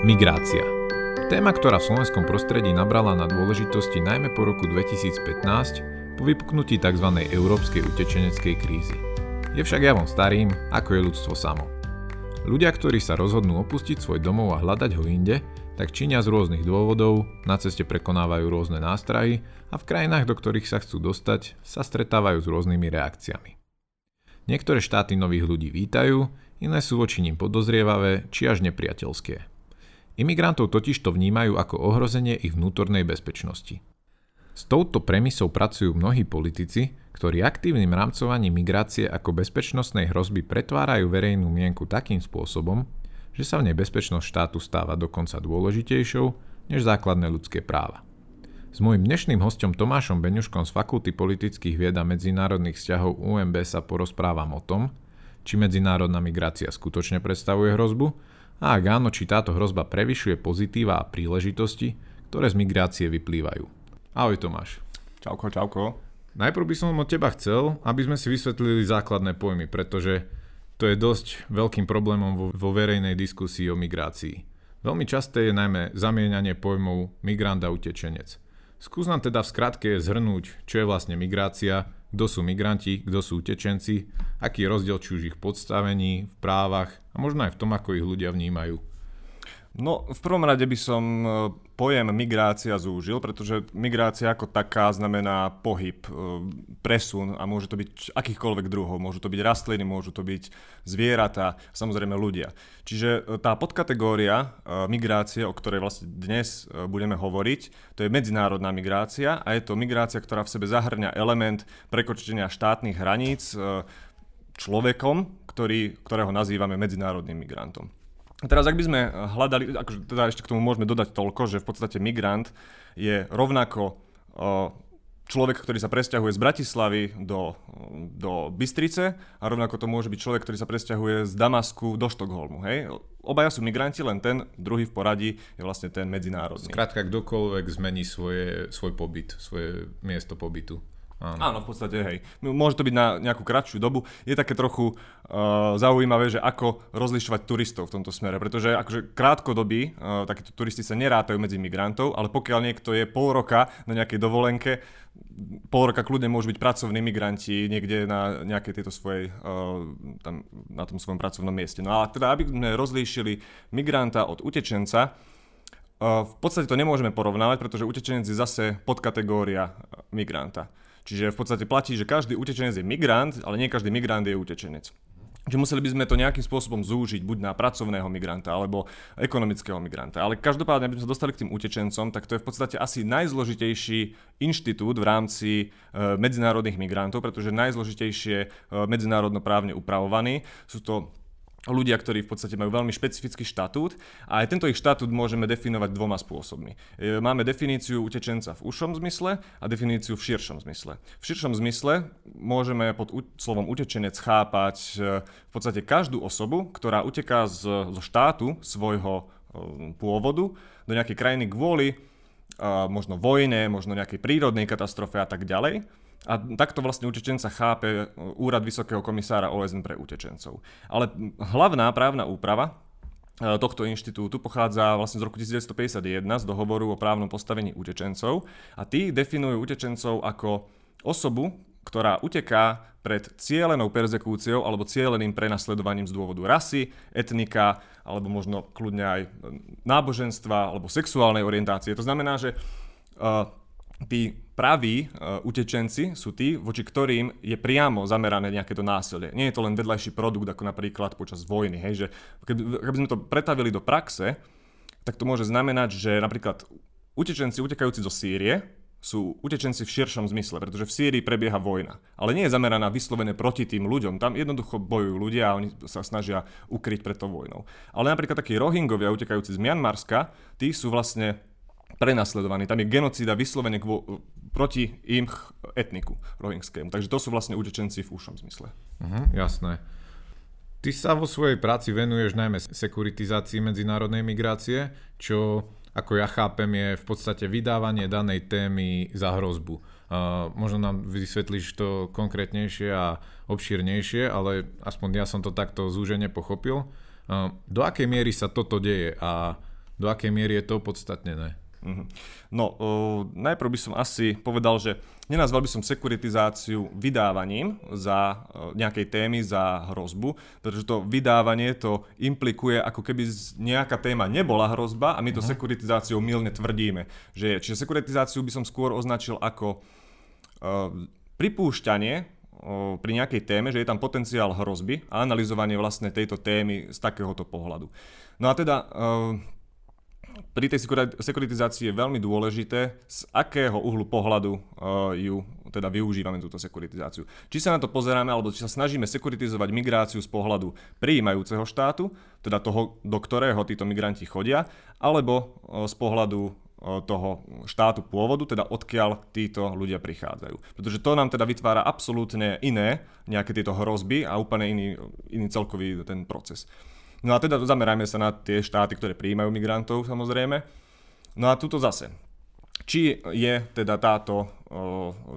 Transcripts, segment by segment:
Migrácia. Téma, ktorá v slovenskom prostredí nabrala na dôležitosti najmä po roku 2015 po vypuknutí tzv. európskej utečeneckej krízy. Je však javom starým, ako je ľudstvo samo. Ľudia, ktorí sa rozhodnú opustiť svoj domov a hľadať ho inde, tak činia z rôznych dôvodov, na ceste prekonávajú rôzne nástrahy a v krajinách, do ktorých sa chcú dostať, sa stretávajú s rôznymi reakciami. Niektoré štáty nových ľudí vítajú, iné sú voči ním podozrievavé či až nepriateľské. Imigrantov totiž to vnímajú ako ohrozenie ich vnútornej bezpečnosti. S touto premisou pracujú mnohí politici, ktorí aktívnym rámcovaním migrácie ako bezpečnostnej hrozby pretvárajú verejnú mienku takým spôsobom, že sa v nej bezpečnosť štátu stáva dokonca dôležitejšou než základné ľudské práva. S môjim dnešným hostom Tomášom Beňuškom z Fakulty politických vied a medzinárodných vzťahov UMB sa porozprávam o tom, či medzinárodná migrácia skutočne predstavuje hrozbu a ak áno, či táto hrozba prevyšuje pozitíva a príležitosti, ktoré z migrácie vyplývajú. Ahoj Tomáš. Čauko, čauko. Najprv by som od teba chcel, aby sme si vysvetlili základné pojmy, pretože to je dosť veľkým problémom vo, vo verejnej diskusii o migrácii. Veľmi časté je najmä zamieňanie pojmov migrant a utečenec. Skús nám teda v skratke zhrnúť, čo je vlastne migrácia, kto sú migranti, kto sú utečenci, aký je rozdiel či už ich podstavení, v právach a možno aj v tom, ako ich ľudia vnímajú. No, v prvom rade by som e, pojem migrácia zúžil, pretože migrácia ako taká znamená pohyb, e, presun a môže to byť akýchkoľvek druhov. Môžu to byť rastliny, môžu to byť zvieratá, samozrejme ľudia. Čiže e, tá podkategória migrácie, o ktorej vlastne dnes budeme hovoriť, to je medzinárodná migrácia a je to migrácia, ktorá v sebe zahrňa element prekočenia štátnych hraníc človekom, ktorý, ktorého nazývame medzinárodným migrantom. Teraz ak by sme hľadali, akože teda ešte k tomu môžeme dodať toľko, že v podstate migrant je rovnako človek, ktorý sa presťahuje z Bratislavy do, do Bystrice a rovnako to môže byť človek, ktorý sa presťahuje z Damasku do Štokholmu. Hej? Obaja sú migranti, len ten druhý v poradí je vlastne ten medzinárodný. Skrátka, kdokoľvek zmení svoje, svoj pobyt, svoje miesto pobytu. Áno. Áno, v podstate, hej. Môže to byť na nejakú kratšiu dobu. Je také trochu uh, zaujímavé, že ako rozlišovať turistov v tomto smere, pretože akože krátkodobí uh, takíto turisti sa nerátajú medzi migrantov, ale pokiaľ niekto je pol roka na nejakej dovolenke, pol roka kľudne môžu byť pracovní migranti niekde na nejakej tejto svojej, uh, tam, na tom svojom pracovnom mieste. No a teda, aby sme rozlíšili migranta od utečenca, uh, v podstate to nemôžeme porovnávať, pretože utečenec je zase podkategória migranta. Čiže v podstate platí, že každý utečenec je migrant, ale nie každý migrant je utečenec. Čiže museli by sme to nejakým spôsobom zúžiť, buď na pracovného migranta alebo ekonomického migranta. Ale každopádne, aby sme sa dostali k tým utečencom, tak to je v podstate asi najzložitejší inštitút v rámci e, medzinárodných migrantov, pretože najzložitejšie e, medzinárodnoprávne upravovaný. Sú to ľudia, ktorí v podstate majú veľmi špecifický štatút a aj tento ich štatút môžeme definovať dvoma spôsobmi. E, máme definíciu utečenca v užšom zmysle a definíciu v širšom zmysle. V širšom zmysle môžeme pod slovom utečenec chápať e, v podstate každú osobu, ktorá uteká zo štátu svojho e, pôvodu do nejakej krajiny kvôli možno vojne, možno nejakej prírodnej katastrofe a tak ďalej a takto vlastne utečenca chápe e, úrad Vysokého komisára OSN pre utečencov. Ale hlavná právna úprava e, tohto inštitútu pochádza vlastne z roku 1951 z dohovoru o právnom postavení utečencov a tí definujú utečencov ako osobu, ktorá uteká pred cielenou perzekúciou alebo cieleným prenasledovaním z dôvodu rasy, etnika alebo možno kľudne aj náboženstva alebo sexuálnej orientácie. To znamená, že uh, tí praví uh, utečenci sú tí, voči ktorým je priamo zamerané nejaké to násilie. Nie je to len vedľajší produkt, ako napríklad počas vojny. Hej, že keby, keby sme to pretavili do praxe, tak to môže znamenať, že napríklad utečenci utekajúci zo Sýrie sú utečenci v širšom zmysle, pretože v Sýrii prebieha vojna. Ale nie je zameraná vyslovene proti tým ľuďom. Tam jednoducho bojujú ľudia a oni sa snažia ukryť pred tou vojnou. Ale napríklad takí Rohingovia utekajúci z Mianmarska, tí sú vlastne prenasledovaní. Tam je genocída vyslovene kvo- proti im etniku rohingskému. Takže to sú vlastne utečenci v úšom zmysle. Uh-huh, jasné. Ty sa vo svojej práci venuješ najmä sekuritizácii medzinárodnej migrácie, čo ako ja chápem je v podstate vydávanie danej témy za hrozbu. Uh, možno nám vysvetlíš to konkrétnejšie a obšírnejšie, ale aspoň ja som to takto zúžene pochopil. Uh, do akej miery sa toto deje a do akej miery je to podstatnené? Mm-hmm. No, uh, najprv by som asi povedal, že nenazval by som sekuritizáciu vydávaním za uh, nejakej témy, za hrozbu, pretože to vydávanie to implikuje, ako keby nejaká téma nebola hrozba a my to mm-hmm. sekuritizáciou milne tvrdíme. Že. Čiže sekuritizáciu by som skôr označil ako uh, pripúšťanie pri nejakej téme, že je tam potenciál hrozby a analyzovanie vlastne tejto témy z takéhoto pohľadu. No a teda pri tej sekuritizácii je veľmi dôležité, z akého uhlu pohľadu uh, ju teda využívame túto sekuritizáciu. Či sa na to pozeráme, alebo či sa snažíme sekuritizovať migráciu z pohľadu prijímajúceho štátu, teda toho, do ktorého títo migranti chodia, alebo uh, z pohľadu uh, toho štátu pôvodu, teda odkiaľ títo ľudia prichádzajú. Pretože to nám teda vytvára absolútne iné nejaké tieto hrozby a úplne iný, iný celkový ten proces. No a teda zamerajme sa na tie štáty, ktoré prijímajú migrantov samozrejme. No a tuto zase. Či je teda táto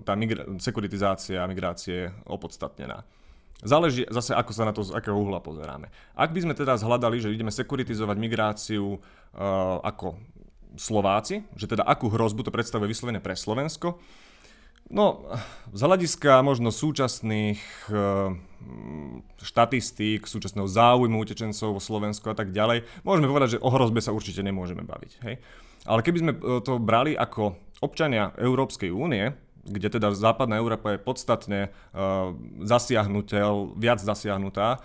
tá migra- sekuritizácia migrácie opodstatnená? Záleží zase, ako sa na to z akého uhla pozeráme. Ak by sme teda zhľadali, že ideme sekuritizovať migráciu uh, ako Slováci, že teda akú hrozbu to predstavuje vyslovene pre Slovensko, No, z hľadiska možno súčasných e, štatistík, súčasného záujmu utečencov vo Slovensku a tak ďalej, môžeme povedať, že o hrozbe sa určite nemôžeme baviť. Hej? Ale keby sme eh, to brali ako občania Európskej únie, kde teda západná Európa je podstatne uh, zasiahnutel, viac zasiahnutá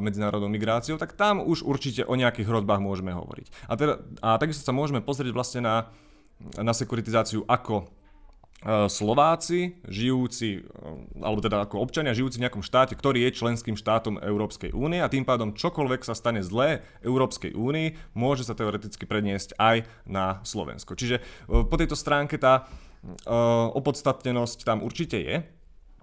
medzinárodnou migráciou, tak tam už určite o nejakých hrozbách môžeme hovoriť. A, teda, a takisto sa môžeme pozrieť vlastne na, na sekuritizáciu ako Slováci, žijúci, e, alebo teda ako občania žijúci v nejakom štáte, ktorý je členským štátom Európskej únie a tým pádom čokoľvek sa stane zlé Európskej únii, môže sa teoreticky predniesť aj na Slovensko. Čiže e, po tejto stránke tá opodstatnenosť tam určite je.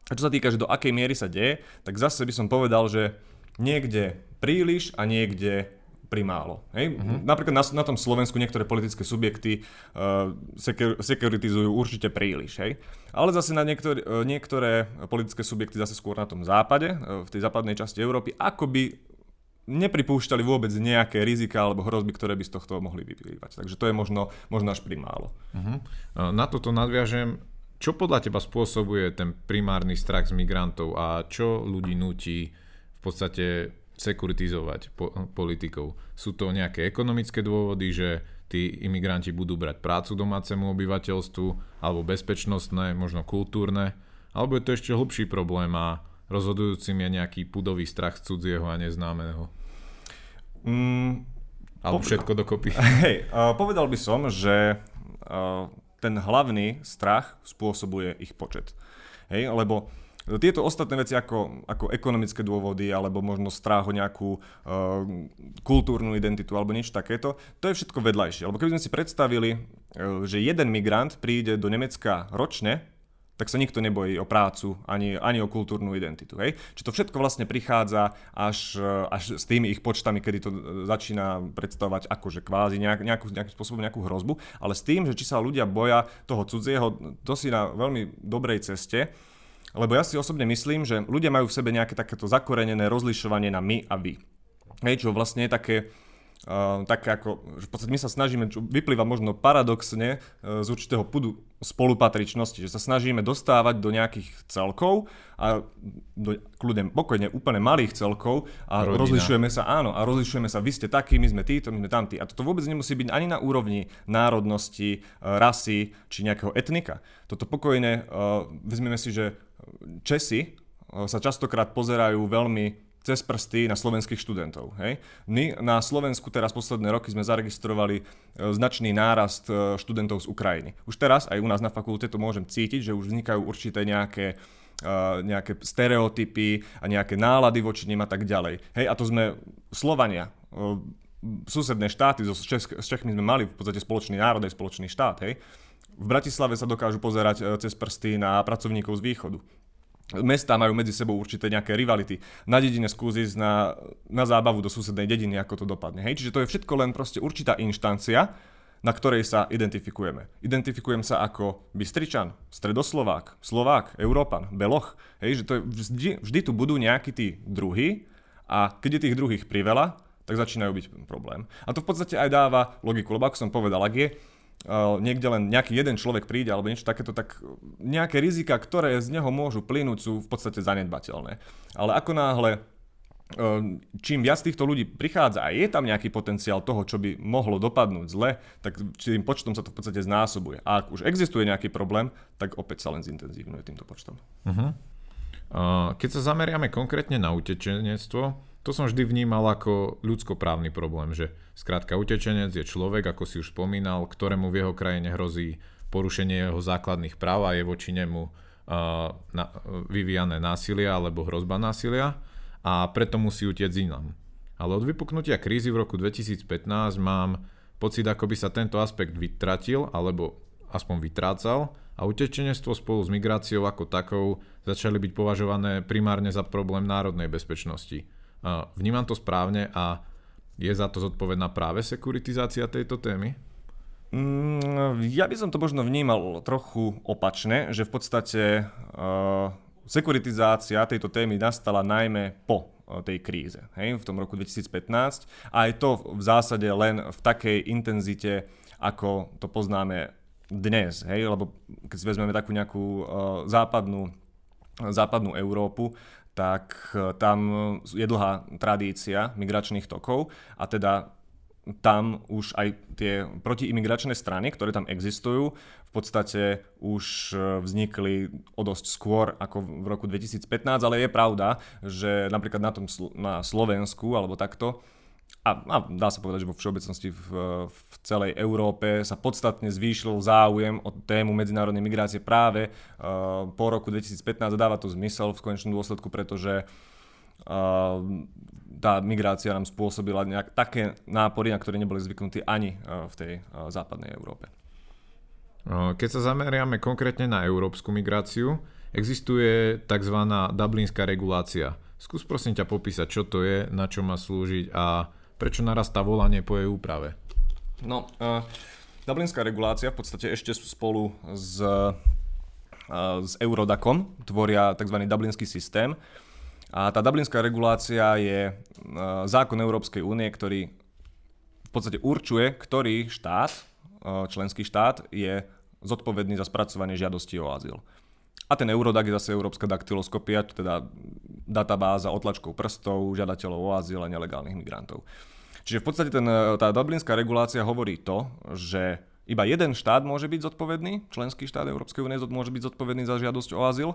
A čo sa týka, že do akej miery sa deje, tak zase by som povedal, že niekde príliš a niekde primálo. Hej? Uh-huh. Napríklad na, na tom Slovensku niektoré politické subjekty uh, sekur, sekuritizujú určite príliš. Hej? Ale zase na niektoré, uh, niektoré politické subjekty zase skôr na tom západe, uh, v tej západnej časti Európy, akoby nepripúšťali vôbec nejaké rizika alebo hrozby, ktoré by z tohto mohli vyplývať. Takže to je možno, možno až primálo. Uh-huh. Na toto nadviažem. Čo podľa teba spôsobuje ten primárny strach z migrantov a čo ľudí nutí v podstate sekuritizovať po, politikov. Sú to nejaké ekonomické dôvody, že tí imigranti budú brať prácu domácemu obyvateľstvu, alebo bezpečnostné, možno kultúrne, alebo je to ešte hlbší problém a rozhodujúcim je nejaký pudový strach cudzieho a neznámeho. Mm, alebo po... všetko dokopy. Hej, uh, povedal by som, že uh, ten hlavný strach spôsobuje ich počet. Hej, lebo tieto ostatné veci ako, ako ekonomické dôvody alebo možno strach nejakú uh, kultúrnu identitu alebo niečo takéto, to je všetko vedľajšie. Lebo keby sme si predstavili, uh, že jeden migrant príde do Nemecka ročne, tak sa nikto nebojí o prácu ani, ani o kultúrnu identitu. Hej? Čiže to všetko vlastne prichádza až, uh, až s tými ich počtami, kedy to začína predstavovať akože kvázi nejak, nejakú, nejakým spôsobom nejakú hrozbu, ale s tým, že či sa ľudia boja toho cudzieho, to si na veľmi dobrej ceste, lebo ja si osobne myslím, že ľudia majú v sebe nejaké takéto zakorenené rozlišovanie na my a vy. Hej, čo vlastne je také, uh, také ako, že v podstate my sa snažíme, čo vyplýva možno paradoxne uh, z určitého pudu spolupatričnosti, že sa snažíme dostávať do nejakých celkov a do kľudne pokojne úplne malých celkov a Rodina. rozlišujeme sa, áno, a rozlišujeme sa, vy ste takí, my sme títo, my sme tamtí. A toto vôbec nemusí byť ani na úrovni národnosti, rasy či nejakého etnika. Toto pokojne, uh, vezmeme si, že Česi eh, sa častokrát pozerajú veľmi cez prsty na slovenských študentov. Hej? My na Slovensku teraz posledné roky sme zaregistrovali eh, značný nárast eh, študentov z Ukrajiny. Už teraz aj u nás na fakulte to môžem cítiť, že už vznikajú určité nejaké nejaké stereotypy a nejaké nálady voči nim a tak ďalej. Hej, a to sme Slovania, susedné štáty, so Čech, s Čechmi sme mali v podstate spoločný národ, aj spoločný štát, hej. V Bratislave sa dokážu pozerať cez prsty na pracovníkov z východu mesta majú medzi sebou určité nejaké rivality. Na dedine skúsi ísť na, na zábavu do susednej dediny, ako to dopadne. Hej? Čiže to je všetko len proste určitá inštancia, na ktorej sa identifikujeme. Identifikujem sa ako Bystričan, Stredoslovák, Slovák, Európan, Beloch. Hej, že to je vždy, vždy tu budú nejakí tí druhí a keď je tých druhých priveľa, tak začínajú byť problém. A to v podstate aj dáva logiku, lebo ako som povedal, ak je niekde len nejaký jeden človek príde alebo niečo takéto, tak nejaké rizika, ktoré z neho môžu plynúť, sú v podstate zanedbateľné. Ale ako náhle Ehm, čím viac týchto ľudí prichádza a je tam nejaký potenciál toho, čo by mohlo dopadnúť zle, tak tým počtom sa to v podstate znásobuje. A ak už existuje nejaký problém, tak opäť sa len zintenzívňuje týmto počtom. Uh-huh. Keď sa zameriame konkrétne na utečenectvo, to som vždy vnímal ako ľudskoprávny problém, že skrátka utečenec je človek, ako si už spomínal, ktorému v jeho krajine hrozí porušenie jeho základných práv a je voči nemu uh, na, vyvíjané násilia alebo hrozba násilia a preto musí utiec inám. Ale od vypuknutia krízy v roku 2015 mám pocit, ako by sa tento aspekt vytratil, alebo aspoň vytrácal a utečenectvo spolu s migráciou ako takou začali byť považované primárne za problém národnej bezpečnosti. Vnímam to správne a je za to zodpovedná práve sekuritizácia tejto témy? Mm, ja by som to možno vnímal trochu opačne, že v podstate uh, sekuritizácia tejto témy nastala najmä po eh, tej kríze, hej, v tom roku 2015 a aj to v zásade len v takej intenzite, ako to poznáme dnes, hej, lebo keď si vezmeme takú nejakú uh, západnú, západnú Európu, tak uh, tam je dlhá tradícia migračných tokov a teda tam už aj tie protiimigračné strany, ktoré tam existujú, v podstate už e, vznikli o dosť skôr ako v roku 2015, ale je pravda, že napríklad na, tom, na Slovensku alebo takto, a, a dá sa povedať, že vo všeobecnosti v, v celej Európe sa podstatne zvýšil záujem o tému medzinárodnej migrácie práve uh, po roku 2015 a dáva to zmysel v konečnom dôsledku, pretože uh, tá migrácia nám spôsobila nejak také nápory, na ktoré neboli zvyknutí ani eh, v tej západnej Európe. Keď sa zameriame konkrétne na európsku migráciu, existuje tzv. dublinská regulácia. Skús prosím ťa popísať, čo to je, na čo má slúžiť a prečo narastá volanie po jej úprave. No, uh, dublinská regulácia v podstate ešte spolu s, uh, s Eurodacom tvoria tzv. dublinský systém, a tá dublinská regulácia je e, zákon Európskej únie, ktorý v podstate určuje, ktorý štát, e, členský štát je zodpovedný za spracovanie žiadosti o azyl. A ten Eurodac je zase Európska daktyloskopia, teda databáza otlačkov prstov, žiadateľov o azyl a nelegálnych migrantov. Čiže v podstate ten, e, tá dublinská regulácia hovorí to, že iba jeden štát môže byť zodpovedný, členský štát Európskej únie môže byť zodpovedný za žiadosť o azyl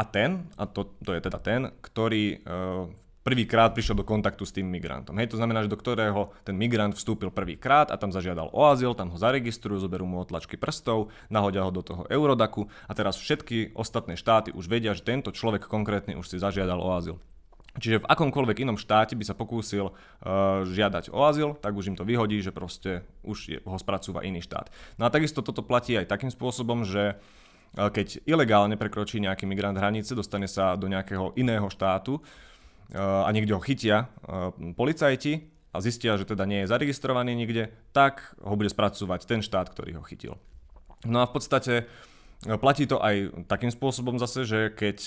a ten, a to, to je teda ten, ktorý uh, prvýkrát prišiel do kontaktu s tým migrantom. Hej, to znamená, že do ktorého ten migrant vstúpil prvýkrát a tam zažiadal o azyl, tam ho zaregistrujú, zoberú mu otlačky prstov, nahodia ho do toho Eurodaku a teraz všetky ostatné štáty už vedia, že tento človek konkrétny už si zažiadal o azyl. Čiže v akomkoľvek inom štáte by sa pokúsil uh, žiadať o azyl, tak už im to vyhodí, že proste už je, ho spracúva iný štát. No a takisto toto platí aj takým spôsobom, že uh, keď ilegálne prekročí nejaký migrant hranice, dostane sa do nejakého iného štátu a niekde ho chytia policajti a zistia, že teda nie je zaregistrovaný nikde, tak ho bude spracovať ten štát, ktorý ho chytil. No a v podstate platí to aj takým spôsobom zase, že keď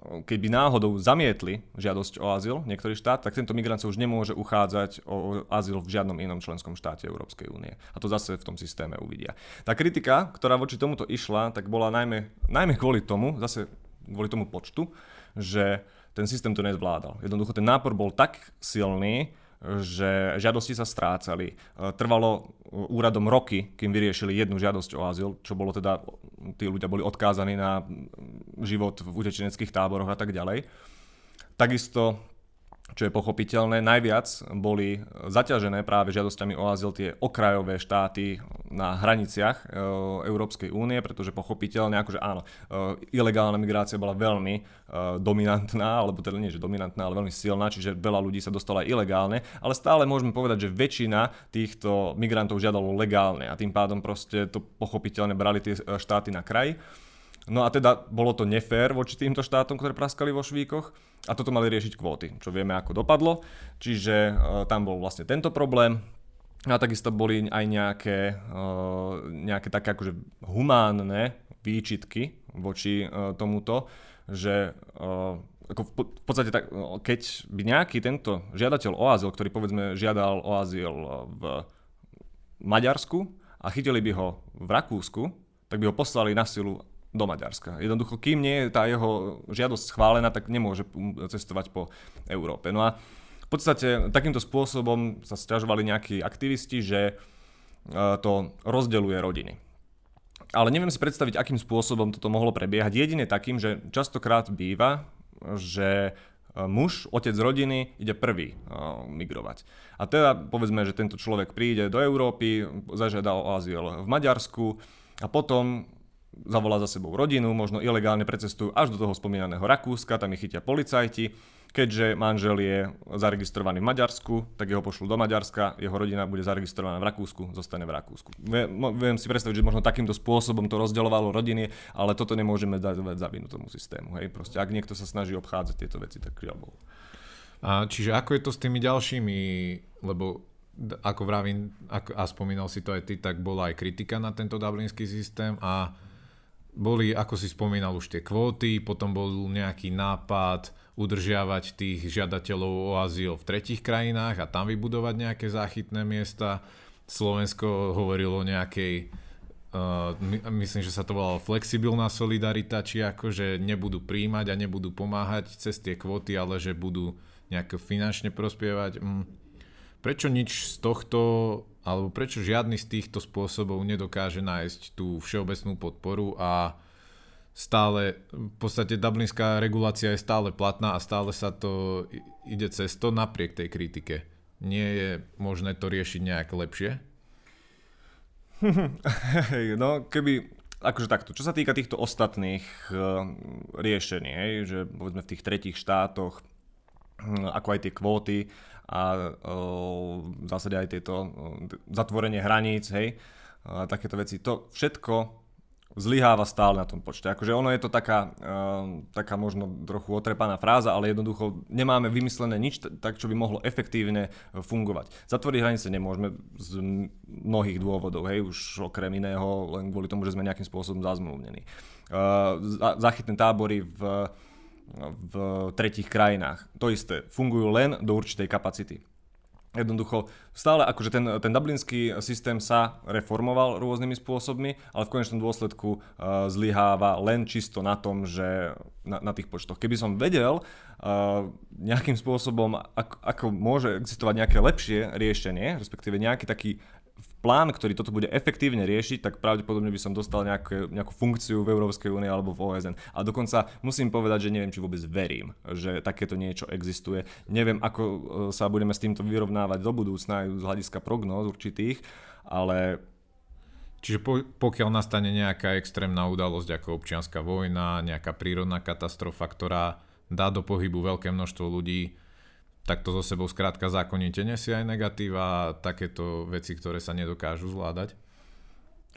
keby náhodou zamietli žiadosť o azyl niektorý štát, tak tento migrant sa už nemôže uchádzať o azyl v žiadnom inom členskom štáte Európskej únie. A to zase v tom systéme uvidia. Tá kritika, ktorá voči tomuto išla, tak bola najmä, najmä kvôli tomu, zase kvôli tomu počtu, že ten systém to nezvládal. Jednoducho ten nápor bol tak silný, že žiadosti sa strácali. E, trvalo úradom roky, kým vyriešili jednu žiadosť o azyl, čo bolo teda, tí ľudia boli odkázaní na život v utečeneckých táboroch a tak ďalej. Takisto čo je pochopiteľné, najviac boli zaťažené práve žiadosťami o azyl tie okrajové štáty na hraniciach e, Európskej únie, pretože pochopiteľne, akože áno, e, ilegálna migrácia bola veľmi e, dominantná, alebo teda nie, že dominantná, ale veľmi silná, čiže veľa ľudí sa dostalo ilegálne, ale stále môžeme povedať, že väčšina týchto migrantov žiadalo legálne a tým pádom proste to pochopiteľne brali tie štáty na kraj. No a teda bolo to nefér voči týmto štátom, ktoré praskali vo švíkoch a toto mali riešiť kvóty, čo vieme ako dopadlo. Čiže uh, tam bol vlastne tento problém. A takisto boli aj nejaké, uh, nejaké také akože humánne výčitky voči uh, tomuto, že ako v, podstate tak, no, keď by nejaký tento žiadateľ o azyl, ktorý povedzme žiadal o azyl v Maďarsku a chytili by ho v Rakúsku, tak by ho poslali na silu do Maďarska. Jednoducho, kým nie je tá jeho žiadosť schválená, tak nemôže cestovať po Európe. No a v podstate takýmto spôsobom sa stiažovali nejakí aktivisti, že e, to rozdeluje rodiny. Ale neviem si predstaviť, akým spôsobom toto mohlo prebiehať. Jedine takým, že častokrát býva, že e, muž, otec rodiny, ide prvý uh, migrovať. A teda povedzme, že tento človek príde do Európy, zažiada o azyl v Maďarsku a potom zavolá za sebou rodinu, možno ilegálne precestujú až do toho spomínaného Rakúska, tam ich chytia policajti. Keďže manžel je zaregistrovaný v Maďarsku, tak jeho pošlu do Maďarska, jeho rodina bude zaregistrovaná v Rakúsku, zostane v Rakúsku. Viem si predstaviť, že možno takýmto spôsobom to rozdeľovalo rodiny, ale toto nemôžeme dať za vinu tomu systému. Hej? Proste, ak niekto sa snaží obchádzať tieto veci, tak žiaľ Bohu. A čiže ako je to s tými ďalšími, lebo ako vravím, a spomínal si to aj ty, tak bola aj kritika na tento dublinský systém a boli, ako si spomínal, už tie kvóty, potom bol nejaký nápad udržiavať tých žiadateľov o azyl v tretich krajinách a tam vybudovať nejaké záchytné miesta. Slovensko hovorilo o nejakej, uh, my, myslím, že sa to volalo flexibilná solidarita, či ako, že nebudú príjmať a nebudú pomáhať cez tie kvóty, ale že budú nejako finančne prospievať. Mm. Prečo nič z tohto alebo prečo žiadny z týchto spôsobov nedokáže nájsť tú všeobecnú podporu a stále, v podstate dublinská regulácia je stále platná a stále sa to ide cez to napriek tej kritike. Nie je možné to riešiť nejak lepšie? no, keby, akože takto, čo sa týka týchto ostatných uh, riešení, že povedzme v tých tretích štátoch, hm, ako aj tie kvóty, a v zásade aj tieto zatvorenie hraníc, hej, a takéto veci. To všetko zlyháva stále na tom počte. Akože ono je to taká, uh, taká možno trochu otrepaná fráza, ale jednoducho nemáme vymyslené nič tak, čo by mohlo efektívne fungovať. Zatvoriť hranice nemôžeme z mnohých dôvodov, hej, už okrem iného, len kvôli tomu, že sme nejakým spôsobom zazmluvnení. Uh, tábory v v tretich krajinách. To isté, fungujú len do určitej kapacity. Jednoducho, stále akože ten, ten dublinský systém sa reformoval rôznymi spôsobmi, ale v konečnom dôsledku uh, zlyháva len čisto na tom, že na, na tých počtoch. Keby som vedel uh, nejakým spôsobom, ako, ako môže existovať nejaké lepšie riešenie, respektíve nejaký taký plán, ktorý toto bude efektívne riešiť, tak pravdepodobne by som dostal nejaké, nejakú funkciu v Európskej únii alebo v OSN. A dokonca musím povedať, že neviem, či vôbec verím, že takéto niečo existuje. Neviem, ako e, sa budeme s týmto vyrovnávať do budúcna z hľadiska prognóz určitých, ale Čiže po, pokiaľ nastane nejaká extrémna udalosť ako občianská vojna, nejaká prírodná katastrofa, ktorá dá do pohybu veľké množstvo ľudí, tak to zo sebou skrátka zákonite nesie aj negatíva a takéto veci, ktoré sa nedokážu zvládať?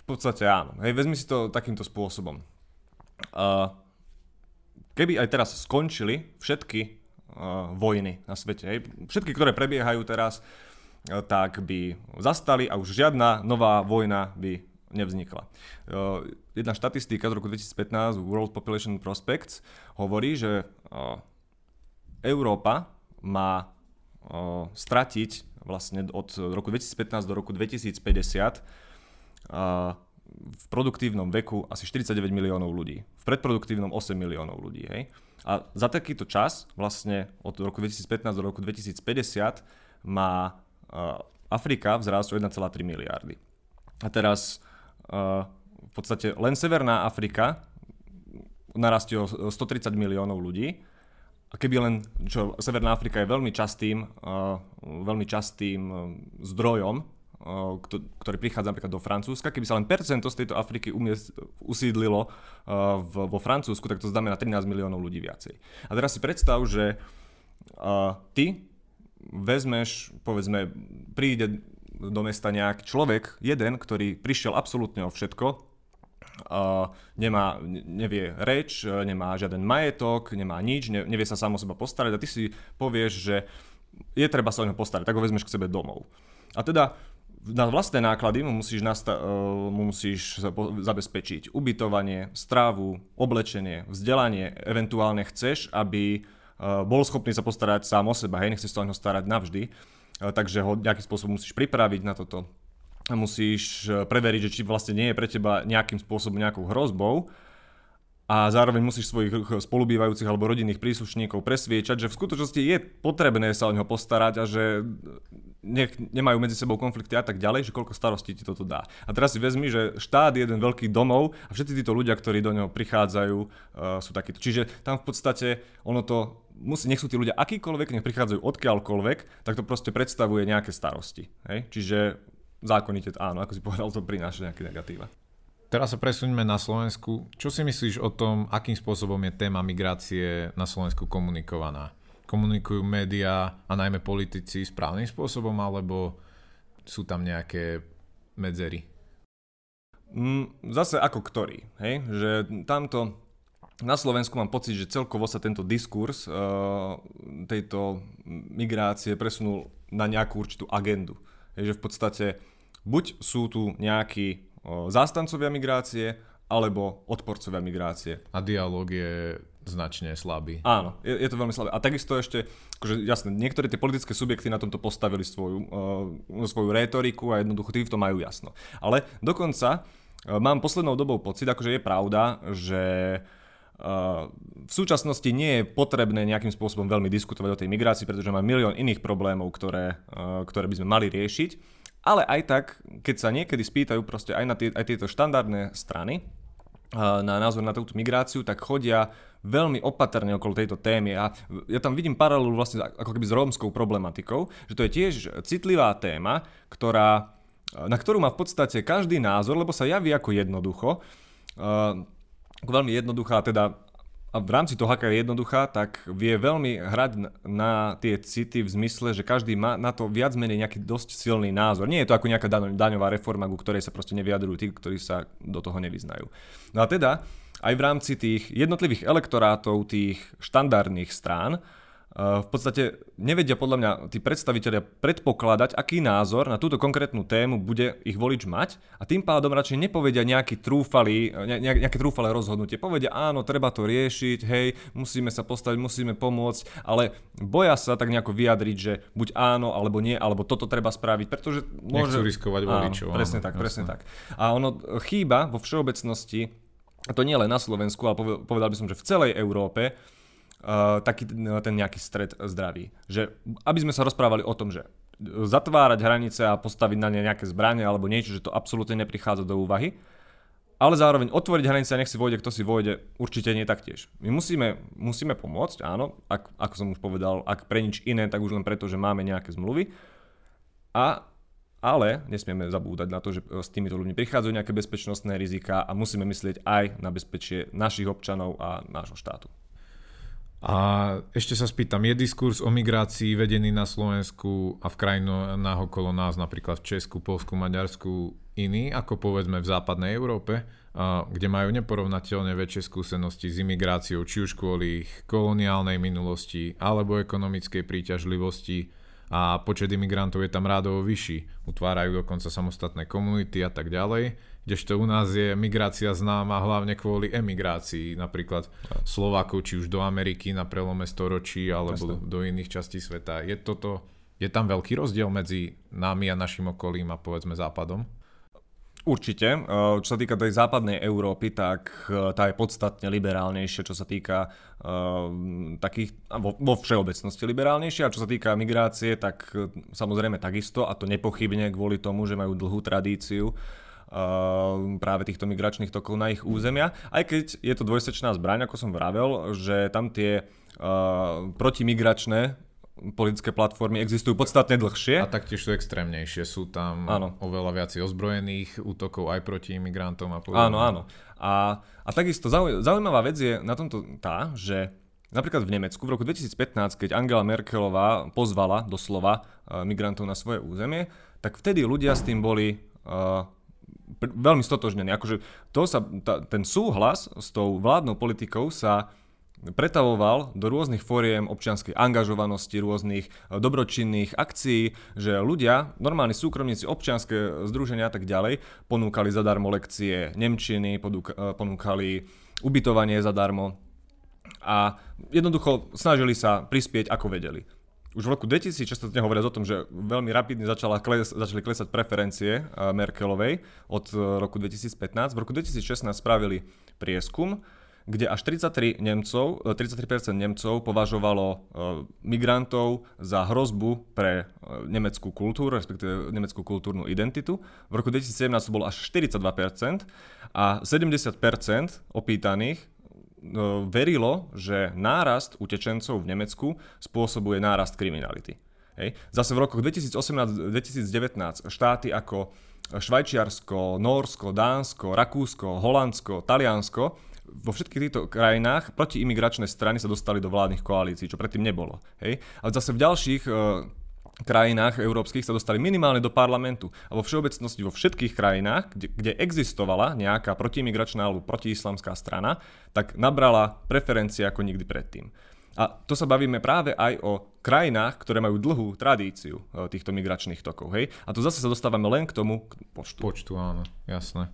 V podstate áno. Hej, vezmi si to takýmto spôsobom. Uh, keby aj teraz skončili všetky uh, vojny na svete, hej, všetky, ktoré prebiehajú teraz, uh, tak by zastali a už žiadna nová vojna by nevznikla. Uh, jedna štatistika z roku 2015 World Population Prospects hovorí, že uh, Európa má o, stratiť vlastne od roku 2015 do roku 2050 a, v produktívnom veku asi 49 miliónov ľudí. V predproduktívnom 8 miliónov ľudí. Hej? A za takýto čas, vlastne od roku 2015 do roku 2050, má uh, Afrika vzrást o 1,3 miliardy. A teraz uh, v podstate len Severná Afrika narastie o 130 miliónov ľudí keby len, čo Severná Afrika je veľmi častým, uh, veľmi častým uh, zdrojom, uh, ktorý prichádza napríklad do Francúzska, keby sa len percento z tejto Afriky umiest, usídlilo uh, v, vo Francúzsku, tak to znamená 13 miliónov ľudí viacej. A teraz si predstav, že uh, ty vezmeš, povedzme, príde do mesta nejak človek, jeden, ktorý prišiel absolútne o všetko, uh, nemá, nevie reč, nemá žiaden majetok, nemá nič, ne, nevie sa sám o seba postarať a ty si povieš, že je treba sa o neho postarať, tak ho vezmeš k sebe domov. A teda na vlastné náklady mu musíš, nasta- mu musíš zabezpečiť ubytovanie, strávu, oblečenie, vzdelanie, eventuálne chceš, aby bol schopný sa postarať sám o seba, hej, nechceš sa o neho starať navždy, takže ho nejakým spôsobom musíš pripraviť na toto. Musíš preveriť, že či vlastne nie je pre teba nejakým spôsobom nejakou hrozbou a zároveň musíš svojich spolubývajúcich alebo rodinných príslušníkov presviečať, že v skutočnosti je potrebné sa o neho postarať a že nech, nemajú medzi sebou konflikty a tak ďalej, že koľko starostí ti toto dá. A teraz si vezmi, že štát je jeden veľký domov a všetci títo ľudia, ktorí do neho prichádzajú, uh, sú takíto. Čiže tam v podstate ono to musí, nech sú tí ľudia akýkoľvek, nech prichádzajú odkiaľkoľvek, tak to proste predstavuje nejaké starosti. Hej? Čiže zákonite, áno, ako si povedal, to prináša nejaké negatíva. Teraz sa presuňme na Slovensku. Čo si myslíš o tom, akým spôsobom je téma migrácie na Slovensku komunikovaná? Komunikujú médiá a najmä politici správnym spôsobom, alebo sú tam nejaké medzery? Mm, zase ako ktorý, hej? Že tamto na Slovensku mám pocit, že celkovo sa tento diskurs uh, tejto migrácie presunul na nejakú určitú agendu. Hej, že v podstate buď sú tu nejakí zástancovia migrácie alebo odporcovia migrácie. A dialog je značne slabý. Áno, je, je to veľmi slabé. A takisto ešte, akože jasné, niektoré tie politické subjekty na tomto postavili svoju, uh, svoju rétoriku a jednoducho tí v tom majú jasno. Ale dokonca uh, mám poslednou dobou pocit, akože je pravda, že Uh, v súčasnosti nie je potrebné nejakým spôsobom veľmi diskutovať o tej migrácii, pretože má milión iných problémov, ktoré, uh, ktoré by sme mali riešiť. Ale aj tak, keď sa niekedy spýtajú proste aj na tie, aj tieto štandardné strany, na názor na túto migráciu, tak chodia veľmi opatrne okolo tejto témy a ja tam vidím paralelu vlastne ako keby s rómskou problematikou, že to je tiež citlivá téma, ktorá, na ktorú má v podstate každý názor, lebo sa javí ako jednoducho, veľmi jednoduchá, teda a v rámci toho, aká je jednoduchá, tak vie veľmi hrať na tie city v zmysle, že každý má na to viac menej nejaký dosť silný názor. Nie je to ako nejaká daňová reforma, ku ktorej sa proste nevyjadrujú tí, ktorí sa do toho nevyznajú. No a teda, aj v rámci tých jednotlivých elektorátov tých štandardných strán, v podstate nevedia podľa mňa tí predstavitelia predpokladať, aký názor na túto konkrétnu tému bude ich volič mať a tým pádom radšej nepovedia nejaký trúfalý, ne, nejaké trúfalé rozhodnutie. Povedia áno, treba to riešiť, hej, musíme sa postaviť, musíme pomôcť, ale boja sa tak nejako vyjadriť, že buď áno, alebo nie, alebo toto treba spraviť, pretože môže... Nechcú riskovať voličov. Áno, presne áno, tak, presne tak. A ono chýba vo všeobecnosti, a to nie len na Slovensku, ale povedal by som, že v celej Európe, uh, taký ten nejaký stred zdravý. Že aby sme sa rozprávali o tom, že zatvárať hranice a postaviť na ne nejaké zbranie alebo niečo, že to absolútne neprichádza do úvahy, ale zároveň otvoriť hranice a nech si vojde, kto si vojde, určite nie taktiež. My musíme, musíme pomôcť, áno, ak, ako som už povedal, ak pre nič iné, tak už len preto, že máme nejaké zmluvy. A ale nesmieme zabúdať na to, že s týmito ľuďmi prichádzajú nejaké bezpečnostné rizika a musíme myslieť aj na bezpečie našich občanov a nášho štátu. A ešte sa spýtam, je diskurs o migrácii vedený na Slovensku a v krajinách okolo nás, napríklad v Česku, Polsku, Maďarsku, iný ako povedzme v západnej Európe, kde majú neporovnateľne väčšie skúsenosti s imigráciou, či už kvôli ich koloniálnej minulosti alebo ekonomickej príťažlivosti a počet imigrantov je tam rádovo vyšší. Utvárajú dokonca samostatné komunity a tak ďalej kdežto u nás je migrácia známa hlavne kvôli emigrácii, napríklad Slovákov, či už do Ameriky na prelome storočí, alebo Jasne. do iných častí sveta. Je, toto, je tam veľký rozdiel medzi nami a našim okolím a povedzme západom? Určite. Eh, čo sa týka tej západnej Európy, tak eh, tá je podstatne liberálnejšia, čo sa týka uh, takých, vo, vo všeobecnosti liberálnejšia. A čo sa týka migrácie, tak samozrejme takisto, a to nepochybne kvôli tomu, že majú dlhú tradíciu práve týchto migračných tokov na ich územia. Aj keď je to dvojsečná zbraň, ako som vravel, že tam tie uh, protimigračné politické platformy existujú podstatne dlhšie. A taktiež sú extrémnejšie. Sú tam áno. oveľa viac ozbrojených útokov aj proti imigrantom a podobne. Áno, áno. A, a takisto zaujímavá vec je na tomto tá, že Napríklad v Nemecku v roku 2015, keď Angela Merkelová pozvala doslova uh, migrantov na svoje územie, tak vtedy ľudia s tým boli uh, veľmi stotožnený. Akože to sa, tá, ten súhlas s tou vládnou politikou sa pretavoval do rôznych fóriem občianskej angažovanosti, rôznych e, dobročinných akcií, že ľudia, normálni súkromníci, občianske združenia a tak ďalej, ponúkali zadarmo lekcie Nemčiny, e, ponúkali ubytovanie zadarmo a jednoducho snažili sa prispieť ako vedeli. Už v roku 2016 hovoria o tom, že veľmi rapidne začala kles, začali klesať preferencie Merkelovej od roku 2015. V roku 2016 spravili prieskum, kde až 33 Nemcov, 33% Nemcov považovalo migrantov za hrozbu pre nemeckú kultúru, respektíve nemeckú kultúrnu identitu. V roku 2017 to bolo až 42% a 70% opýtaných verilo, že nárast utečencov v Nemecku spôsobuje nárast kriminality. Hej. Zase v rokoch 2018-2019 štáty ako Švajčiarsko, Norsko, Dánsko, Rakúsko, Holandsko, Taliansko vo všetkých týchto krajinách protiimigračné strany sa dostali do vládnych koalícií, čo predtým nebolo. Hej? Ale zase v ďalších e, krajinách európskych sa dostali minimálne do parlamentu. A vo všeobecnosti vo všetkých krajinách, kde, kde existovala nejaká protiimigračná alebo protiislamská strana, tak nabrala preferencie ako nikdy predtým. A to sa bavíme práve aj o krajinách, ktoré majú dlhú tradíciu e, týchto migračných tokov. Hej? A tu zase sa dostávame len k tomu k počtu. Počtu, áno, jasné.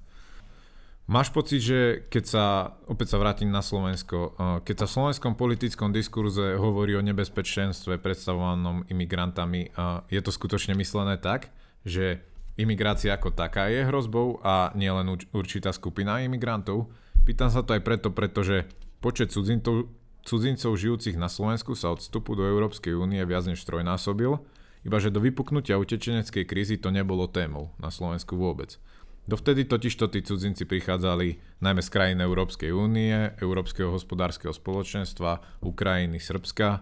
Máš pocit, že keď sa, opäť sa vrátim na Slovensko, keď sa v slovenskom politickom diskurze hovorí o nebezpečenstve predstavovanom imigrantami, je to skutočne myslené tak, že imigrácia ako taká je hrozbou a nielen určitá skupina imigrantov? Pýtam sa to aj preto, pretože počet cudzincov, cudzincov žijúcich na Slovensku sa od vstupu do Európskej únie viac než trojnásobil, iba že do vypuknutia utečeneckej krízy to nebolo témou na Slovensku vôbec. Dovtedy totižto tí cudzinci prichádzali najmä z krajín Európskej únie, Európskeho hospodárskeho spoločenstva, Ukrajiny, Srbska.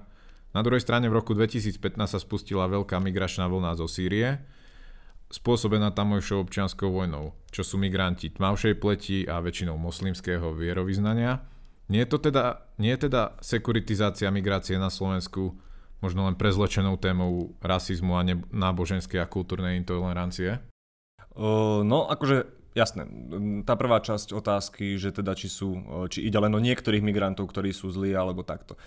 Na druhej strane v roku 2015 sa spustila veľká migračná vlna zo Sýrie, spôsobená tamojšou občianskou vojnou, čo sú migranti tmavšej pleti a väčšinou moslimského vierovýznania. Nie je, to teda, nie je teda sekuritizácia migrácie na Slovensku možno len prezlečenou témou rasizmu a náboženskej a kultúrnej intolerancie? No, akože jasné, tá prvá časť otázky, že teda či sú, či ide len o niektorých migrantov, ktorí sú zlí alebo takto.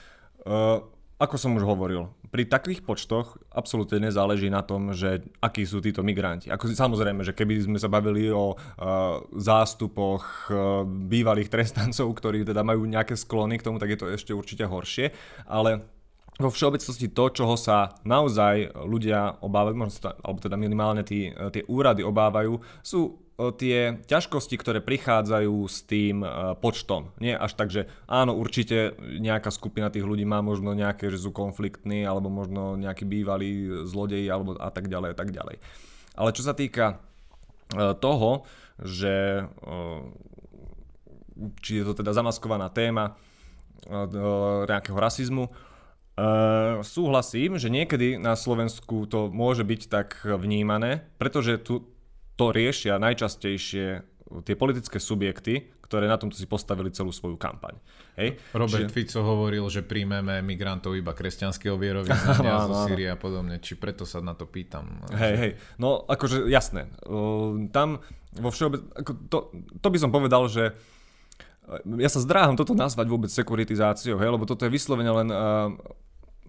Uh, ako som už hovoril, pri takých počtoch absolútne nezáleží na tom, že akí sú títo migranti. Ako, samozrejme, že keby sme sa bavili o uh, zástupoch uh, bývalých trestancov, ktorí teda majú nejaké sklony k tomu, tak je to ešte určite horšie. Ale vo všeobecnosti to, čoho sa naozaj ľudia obávajú, možno alebo teda minimálne tí, tie úrady obávajú, sú e, tie ťažkosti, ktoré prichádzajú s tým e, počtom. Nie až tak, že áno, určite nejaká skupina tých ľudí má možno nejaké, že sú konfliktní, alebo možno nejakí bývalí zlodeji, alebo a tak ďalej, a tak ďalej. Ale čo sa týka e, toho, že či je to teda zamaskovaná téma nejakého rasizmu, Uh, súhlasím, že niekedy na Slovensku to môže byť tak vnímané, pretože tu to riešia najčastejšie tie politické subjekty, ktoré na tomto si postavili celú svoju kampaň. Hej? Robert Čiže... Fico hovoril, že príjmeme migrantov iba kresťanského vierovýznania zo Sýrie a podobne, či preto sa na to pýtam. Hej, hej, no akože jasné. Uh, tam vo všeobec... Ako to, to by som povedal, že ja sa zdráham toto nazvať vôbec sekuritizáciou, hej, lebo toto je vyslovene len uh,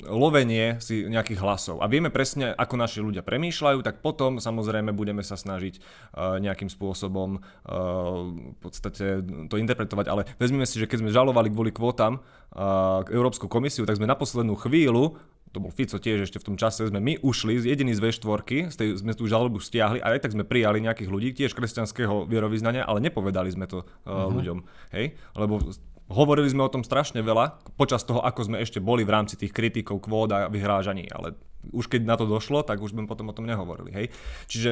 lovenie si nejakých hlasov. A vieme presne, ako naši ľudia premýšľajú, tak potom samozrejme budeme sa snažiť uh, nejakým spôsobom uh, v podstate to interpretovať. Ale vezmeme si, že keď sme žalovali kvôli kvótam uh, Európsku komisiu, tak sme na poslednú chvíľu to bol Fico tiež ešte v tom čase, sme my ušli z jediný z V4, z tej, sme tú žalobu stiahli a aj tak sme prijali nejakých ľudí, tiež kresťanského vierovýznania, ale nepovedali sme to uh, uh-huh. ľuďom. Hej? Lebo Hovorili sme o tom strašne veľa počas toho, ako sme ešte boli v rámci tých kritikov, kvód a vyhrážaní, ale už keď na to došlo, tak už sme potom o tom nehovorili. Hej? Čiže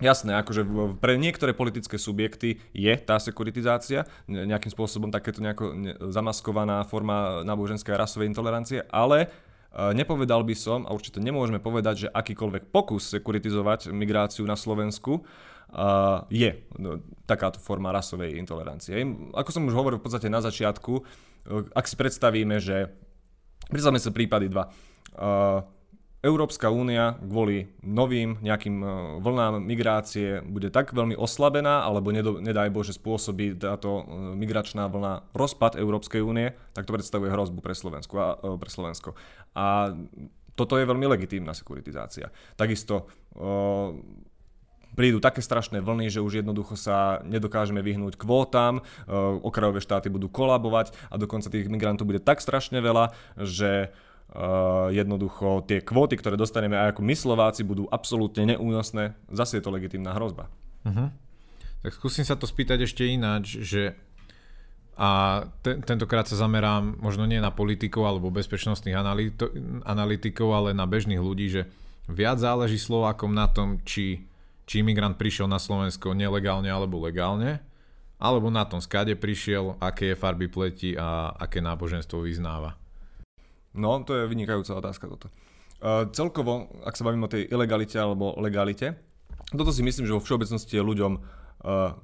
Jasné, akože pre niektoré politické subjekty je tá sekuritizácia nejakým spôsobom takéto nejako zamaskovaná forma náboženskej a rasovej intolerancie, ale e, nepovedal by som, a určite nemôžeme povedať, že akýkoľvek pokus sekuritizovať migráciu na Slovensku uh, je no, takáto forma rasovej intolerancie. Ako som už hovoril v podstate na začiatku, uh, ak si predstavíme, že predstavme sa prípady dva. Uh, Európska únia kvôli novým nejakým vlnám migrácie bude tak veľmi oslabená, alebo nedaj Bože spôsobí táto migračná vlna rozpad Európskej únie, tak to predstavuje hrozbu pre Slovensko. A, pre Slovensko. a toto je veľmi legitímna sekuritizácia. Takisto prídu také strašné vlny, že už jednoducho sa nedokážeme vyhnúť kvótam, okrajové štáty budú kolabovať a dokonca tých migrantov bude tak strašne veľa, že Uh, jednoducho tie kvóty, ktoré dostaneme aj ako my Slováci, budú absolútne neúnosné. Zase je to legitimná hrozba. Uh-huh. Tak skúsim sa to spýtať ešte ináč, že a te, tentokrát sa zamerám možno nie na politikov alebo bezpečnostných analito, analytikov, ale na bežných ľudí, že viac záleží Slovákom na tom, či, či imigrant prišiel na Slovensko nelegálne alebo legálne, alebo na tom, skade prišiel, aké je farby pleti a aké náboženstvo vyznáva. No, to je vynikajúca otázka toto. Uh, celkovo, ak sa bavím o tej ilegalite alebo legalite, toto si myslím, že vo všeobecnosti je ľuďom uh,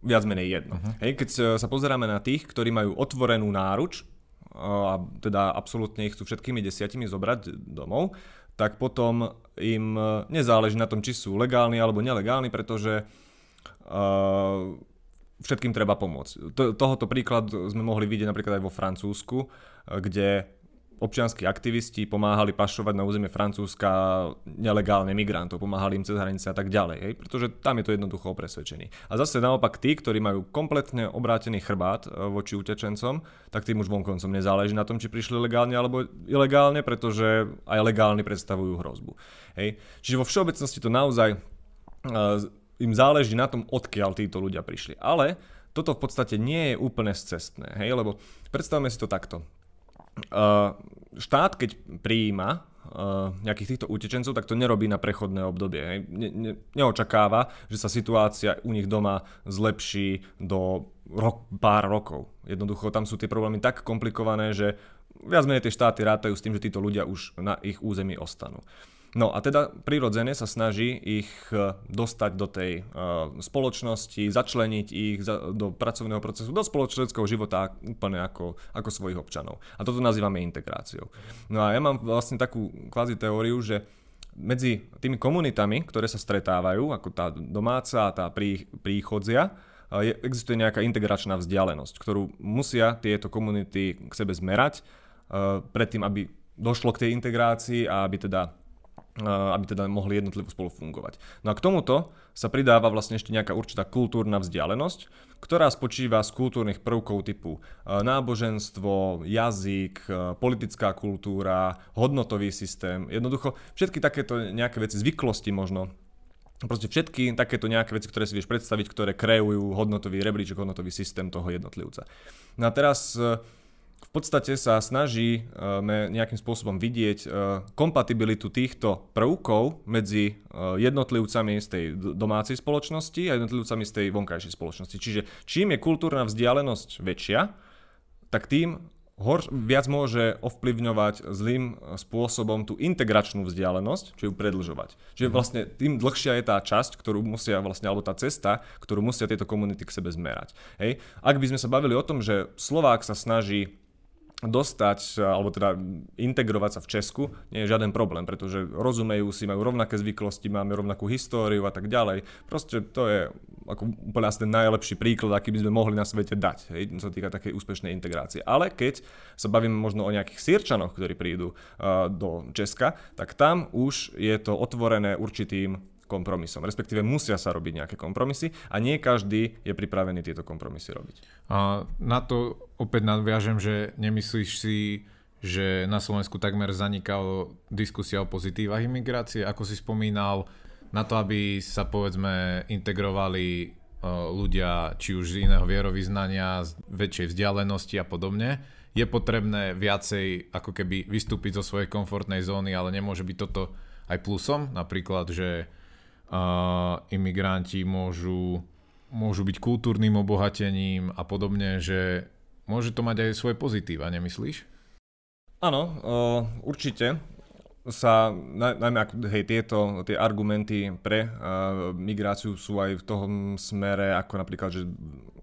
viac menej jedno. Uh-huh. Hej, keď sa pozeráme na tých, ktorí majú otvorenú náruč, uh, a teda absolútne ich chcú všetkými desiatimi zobrať domov, tak potom im nezáleží na tom, či sú legálni alebo nelegálni, pretože uh, všetkým treba pomôcť. To, tohoto príklad sme mohli vidieť napríklad aj vo Francúzsku, kde občianskí aktivisti pomáhali pašovať na územie Francúzska nelegálne migrantov, pomáhali im cez hranice a tak ďalej, hej? pretože tam je to jednoducho presvedčení. A zase naopak tí, ktorí majú kompletne obrátený chrbát e, voči utečencom, tak tým už vonkoncom nezáleží na tom, či prišli legálne alebo ilegálne, pretože aj legálni predstavujú hrozbu. Hej? Čiže vo všeobecnosti to naozaj uh, im záleží na tom, odkiaľ títo ľudia prišli. Ale toto v podstate nie je úplne scestné, hej? lebo predstavme si to takto štát, keď prijíma nejakých týchto utečencov, tak to nerobí na prechodné obdobie. Ne, ne, neočakáva, že sa situácia u nich doma zlepší do rok, pár rokov. Jednoducho tam sú tie problémy tak komplikované, že viac menej tie štáty rátajú s tým, že títo ľudia už na ich území ostanú. No a teda prirodzene sa snaží ich e, dostať do tej uh, spoločnosti, začleniť ich do pracovného procesu, do spoločenského života úplne ako, ako svojich občanov. A toto nazývame integráciou. No a ja mám vlastne takú kvázi teóriu, že medzi tými komunitami, ktoré sa stretávajú, ako tá domáca a tá prí, príchodzia, e, je, existuje nejaká integračná vzdialenosť, ktorú musia tieto komunity k sebe zmerať uh, predtým, aby došlo k tej integrácii a aby teda aby teda mohli jednotlivo spolu fungovať. No a k tomuto sa pridáva vlastne ešte nejaká určitá kultúrna vzdialenosť, ktorá spočíva z kultúrnych prvkov typu náboženstvo, jazyk, politická kultúra, hodnotový systém, jednoducho všetky takéto nejaké veci, zvyklosti možno, Proste všetky takéto nejaké veci, ktoré si vieš predstaviť, ktoré kreujú hodnotový rebríček, hodnotový systém toho jednotlivca. No a teraz v podstate sa snažíme nejakým spôsobom vidieť e, kompatibilitu týchto prvkov medzi e, jednotlivcami z tej domácej spoločnosti a jednotlivcami z tej vonkajšej spoločnosti. Čiže čím je kultúrna vzdialenosť väčšia, tak tým hor, viac môže ovplyvňovať zlým spôsobom tú integračnú vzdialenosť, či ju predlžovať. Čiže mhm. vlastne tým dlhšia je tá časť, ktorú musia vlastne, alebo tá cesta, ktorú musia tieto komunity k sebe zmerať. Hej. Ak by sme sa bavili o tom, že Slovák sa snaží dostať, alebo teda integrovať sa v Česku nie je žiaden problém, pretože rozumejú si, majú rovnaké zvyklosti, máme rovnakú históriu a tak ďalej. Proste to je ako úplne asi ten najlepší príklad, aký by sme mohli na svete dať, hej, čo sa týka takej úspešnej integrácie. Ale keď sa bavíme možno o nejakých sírčanoch, ktorí prídu uh, do Česka, tak tam už je to otvorené určitým kompromisom. Respektíve musia sa robiť nejaké kompromisy a nie každý je pripravený tieto kompromisy robiť. A na to opäť nadviažem, že nemyslíš si, že na Slovensku takmer zanikala diskusia o pozitívach imigrácie, ako si spomínal, na to, aby sa povedzme integrovali e, ľudia či už z iného vierovýznania, z väčšej vzdialenosti a podobne, je potrebné viacej ako keby vystúpiť zo svojej komfortnej zóny, ale nemôže byť toto aj plusom, napríklad, že imigranti môžu, môžu byť kultúrnym obohatením a podobne, že môže to mať aj svoje pozitíva, nemyslíš? Áno, uh, určite sa, najmä ak hej, tieto tie argumenty pre uh, migráciu sú aj v tom smere, ako napríklad, že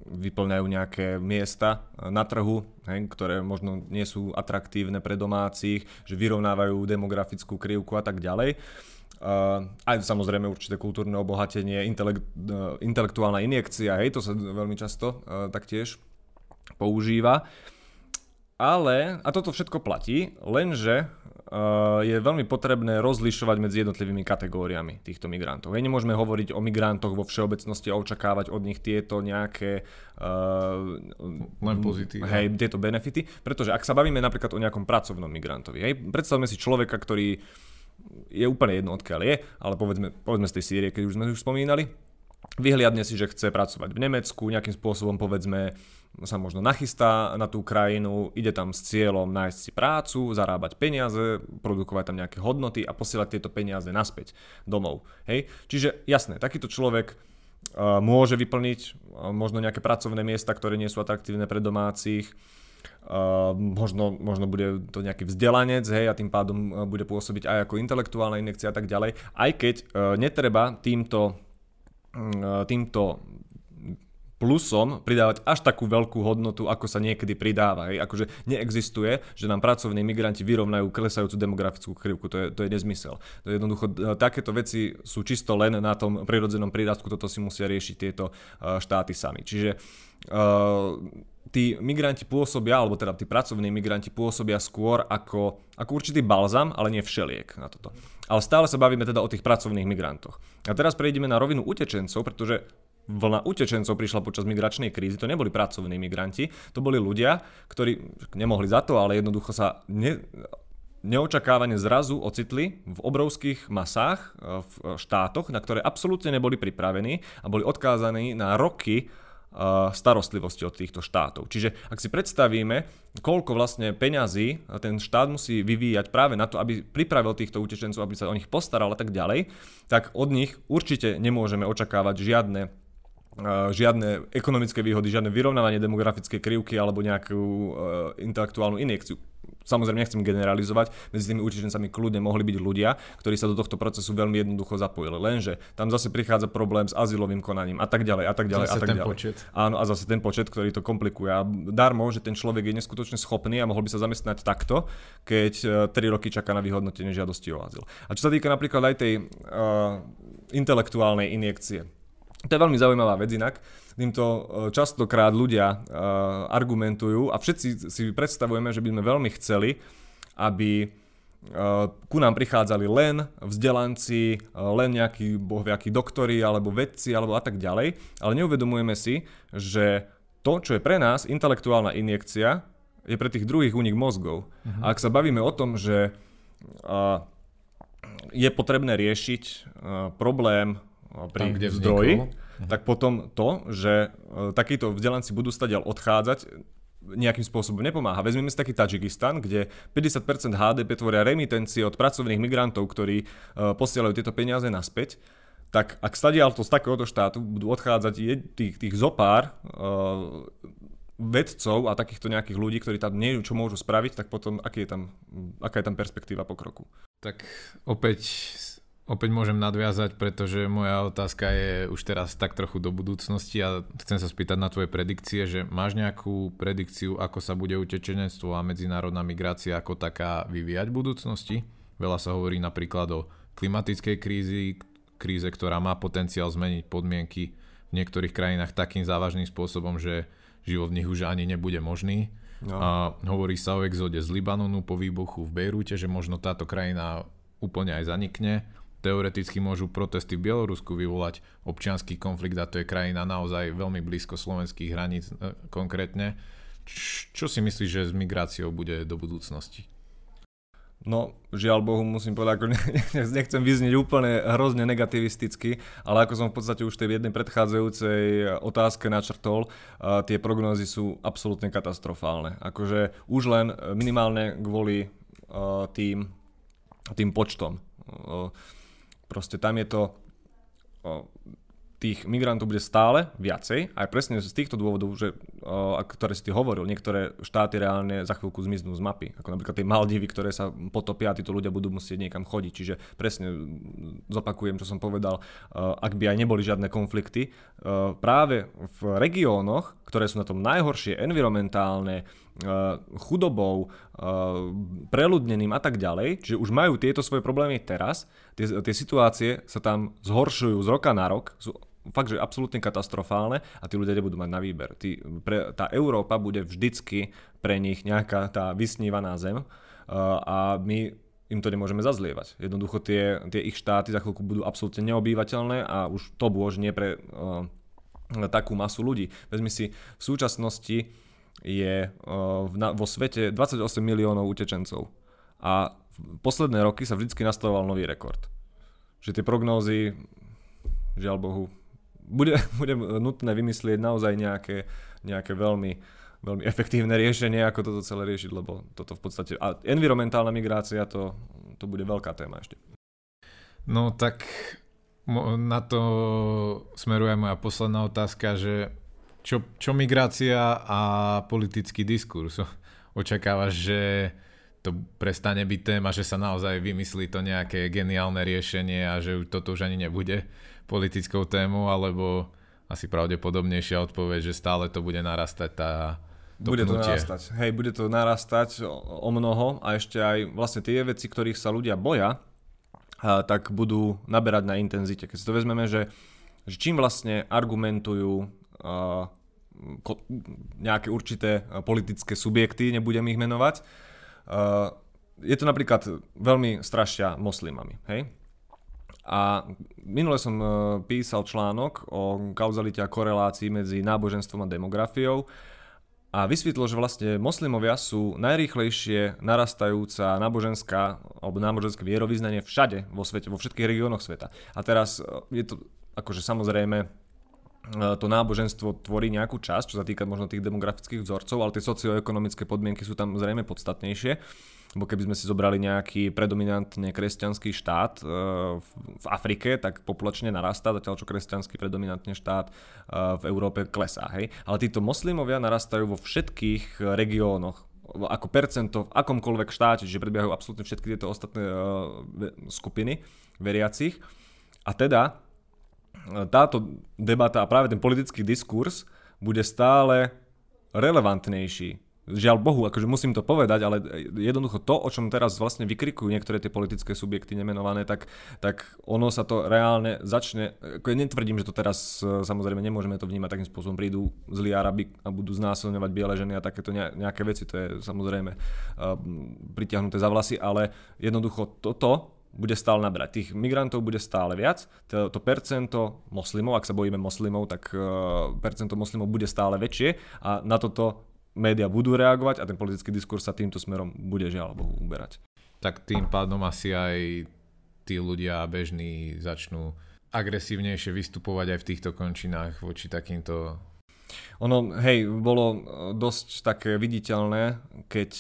vyplňajú nejaké miesta na trhu, hej, ktoré možno nie sú atraktívne pre domácich, že vyrovnávajú demografickú krivku a tak ďalej. Uh, aj samozrejme určité kultúrne obohatenie, intelekt, uh, intelektuálna injekcia, hej, to sa veľmi často uh, taktiež používa. Ale, a toto všetko platí, lenže je veľmi potrebné rozlišovať medzi jednotlivými kategóriami týchto migrantov. Hej, nemôžeme hovoriť o migrantoch vo všeobecnosti a očakávať od nich tieto nejaké uh, len pozitíva. Hej, tieto benefity, pretože ak sa bavíme napríklad o nejakom pracovnom migrantovi, hej, predstavme si človeka, ktorý je úplne jedno odkiaľ je, ale povedzme, povedzme z tej Sýrie, keď už sme už spomínali, vyhliadne si, že chce pracovať v Nemecku, nejakým spôsobom povedzme sa možno nachystá na tú krajinu, ide tam s cieľom nájsť si prácu, zarábať peniaze, produkovať tam nejaké hodnoty a posielať tieto peniaze naspäť domov. Hej? Čiže jasné, takýto človek uh, môže vyplniť uh, možno nejaké pracovné miesta, ktoré nie sú atraktívne pre domácich, Uh, možno, možno bude to nejaký vzdelanec, hej, a tým pádom uh, bude pôsobiť aj ako intelektuálna injekcia a tak ďalej. Aj keď uh, netreba týmto, uh, týmto plusom pridávať až takú veľkú hodnotu, ako sa niekedy pridáva. Hej. Akože neexistuje, že nám pracovní migranti vyrovnajú klesajúcu demografickú krivku. To je, to je nezmysel. To je jednoducho, e, takéto veci sú čisto len na tom prirodzenom prírastku, toto si musia riešiť tieto e, štáty sami. Čiže uh, tí migranti pôsobia, alebo teda tí pracovní migranti pôsobia skôr ako, ako určitý balzam, ale nie všeliek na toto. Ale stále sa bavíme teda o tých pracovných migrantoch. A teraz prejdeme na rovinu utečencov, pretože vlna utečencov prišla počas migračnej krízy, to neboli pracovní migranti, to boli ľudia, ktorí nemohli za to, ale jednoducho sa ne, neočakávane zrazu ocitli v obrovských masách e, v štátoch, na ktoré absolútne neboli pripravení a boli odkázaní na roky e, starostlivosti od týchto štátov. Čiže ak si predstavíme, koľko vlastne peňazí ten štát musí vyvíjať práve na to, aby pripravil týchto utečencov, aby sa o nich postaral a tak ďalej, tak od nich určite nemôžeme očakávať žiadne žiadne ekonomické výhody, žiadne vyrovnávanie demografickej krivky alebo nejakú uh, intelektuálnu injekciu. Samozrejme nechcem generalizovať, medzi tými utečencami kľudne mohli byť ľudia, ktorí sa do tohto procesu veľmi jednoducho zapojili. Lenže tam zase prichádza problém s azylovým konaním a tak ďalej a tak ďalej zase a tak ten ďalej. Počet. Áno, a zase ten počet, ktorý to komplikuje. A darmo, že ten človek je neskutočne schopný a mohol by sa zamestnať takto, keď 3 e, roky čaká na vyhodnotenie žiadosti o azyl. A čo sa týka napríklad aj tej uh, intelektuálnej injekcie, to je veľmi zaujímavá vec inak. Týmto e, častokrát ľudia uh, argumentujú a všetci si predstavujeme, že by sme veľmi chceli, aby uh, ku nám prichádzali len vzdelanci, len nejakí bohviakí doktori alebo vedci alebo a tak ďalej, ale neuvedomujeme si, že to, čo je pre nás intelektuálna injekcia, je pre tých druhých únik mozgov. Uh-huh. A ak sa bavíme o tom, že je potrebné riešiť problém pri Tam, kde zdroji, vznikol. tak potom to, že e, takíto vzdelanci budú stadiaľ odchádzať, nejakým spôsobom nepomáha. Vezmeme si taký Tadžikistan, kde 50% HDP tvoria remitencie od pracovných migrantov, ktorí uh, posielajú tieto peniaze naspäť. Tak ak stadiaľ to z takéhoto štátu budú odchádzať tých, tých zopár uh, vedcov a takýchto nejakých ľudí, ktorí tam nie čo môžu spraviť, tak potom aký je tam, aká je tam perspektíva pokroku? Tak opäť Opäť môžem nadviazať, pretože moja otázka je už teraz tak trochu do budúcnosti a chcem sa spýtať na tvoje predikcie, že máš nejakú predikciu, ako sa bude utečenectvo a medzinárodná migrácia ako taká vyvíjať v budúcnosti? Veľa sa hovorí napríklad o klimatickej krízi, kríze, ktorá má potenciál zmeniť podmienky v niektorých krajinách takým závažným spôsobom, že život v nich už ani nebude možný. No. A hovorí sa o exode z Libanonu po výbuchu v Bejrúte, že možno táto krajina úplne aj zanikne teoreticky môžu protesty v Bielorusku vyvolať občianský konflikt a to je krajina naozaj veľmi blízko slovenských hraníc e, konkrétne. Čo si myslíš, že s migráciou bude do budúcnosti? No, žiaľ Bohu, musím povedať, ako nechcem vyznieť úplne hrozne negativisticky, ale ako som v podstate už tej jednej predchádzajúcej otázke načrtol, uh, tie prognózy sú absolútne katastrofálne. Akože už len minimálne kvôli uh, tým, tým počtom. Proste tam je to tých migrantov bude stále viacej, aj presne z týchto dôvodov, že, o, ktoré si ty hovoril, niektoré štáty reálne za chvíľku zmiznú z mapy, ako napríklad tie Maldivy, ktoré sa potopia a títo ľudia budú musieť niekam chodiť. Čiže presne zopakujem, čo som povedal, o, ak by aj neboli žiadne konflikty, o, práve v regiónoch, ktoré sú na tom najhoršie, environmentálne, chudobou, preľudneným a tak ďalej, čiže už majú tieto svoje problémy teraz, tie, tie situácie sa tam zhoršujú z roka na rok, sú fakt, že absolútne katastrofálne a tí ľudia nebudú mať na výber. Tí, pre, tá Európa bude vždycky pre nich nejaká tá vysnívaná zem uh, a my im to nemôžeme zazlievať. Jednoducho tie, tie ich štáty za chvíľku budú absolútne neobývateľné a už to bôž nie pre uh, takú masu ľudí. Vezmi si, v súčasnosti je na, vo svete 28 miliónov utečencov a v posledné roky sa vždy nastavoval nový rekord. Že tie prognózy, žiaľ Bohu, bude, bude nutné vymyslieť naozaj nejaké, nejaké veľmi veľmi efektívne riešenie, ako toto celé riešiť, lebo toto v podstate... A environmentálna migrácia, to, to bude veľká téma ešte. No tak na to smeruje moja posledná otázka, že čo, čo migrácia a politický diskurs? Očakávaš, že to prestane byť téma, že sa naozaj vymyslí to nejaké geniálne riešenie a že toto už ani nebude politickou tému, alebo asi pravdepodobnejšia odpoveď, že stále to bude narastať tá to bude pnutie. to narastať. Hej, bude to narastať o mnoho a ešte aj vlastne tie veci, ktorých sa ľudia boja, tak budú naberať na intenzite. Keď si to vezmeme, že, že čím vlastne argumentujú ko, nejaké určité politické subjekty, nebudem ich menovať, a, je to napríklad veľmi strašia moslimami. Hej? A minule som písal článok o kauzalite a korelácii medzi náboženstvom a demografiou a vysvetlo, že vlastne moslimovia sú najrýchlejšie narastajúca náboženská alebo náboženské vierovýznanie všade vo svete, vo všetkých regiónoch sveta. A teraz e, je to akože samozrejme e, to náboženstvo tvorí nejakú časť, čo sa týka možno tých demografických vzorcov, ale tie socioekonomické podmienky sú tam zrejme podstatnejšie lebo keby sme si zobrali nejaký predominantne kresťanský štát e, v Afrike, tak populačne narastá, zatiaľ čo kresťanský predominantne štát e, v Európe klesá. Hej? Ale títo moslimovia narastajú vo všetkých regiónoch ako percento v akomkoľvek štáte, čiže prebiehajú absolútne všetky tieto ostatné e, skupiny veriacich. A teda táto debata a práve ten politický diskurs bude stále relevantnejší žiaľ Bohu, akože musím to povedať, ale jednoducho to, o čom teraz vlastne vykrikujú niektoré tie politické subjekty nemenované, tak, tak ono sa to reálne začne, ako ja netvrdím, že to teraz e, samozrejme nemôžeme to vnímať takým spôsobom, prídu zlí Arabi a budú znásilňovať biele ženy a takéto nejaké veci, to je samozrejme uh, pritiahnuté za vlasy, ale jednoducho toto bude stále nabrať. Tých migrantov bude stále viac. To, to percento moslimov, ak sa bojíme moslimov, tak uh, percento moslimov bude stále väčšie a na toto médiá budú reagovať a ten politický diskurs sa týmto smerom bude žiaľ Bohu uberať. Tak tým pádom asi aj tí ľudia bežní začnú agresívnejšie vystupovať aj v týchto končinách voči takýmto ono, hej, bolo e, dosť také viditeľné, keď,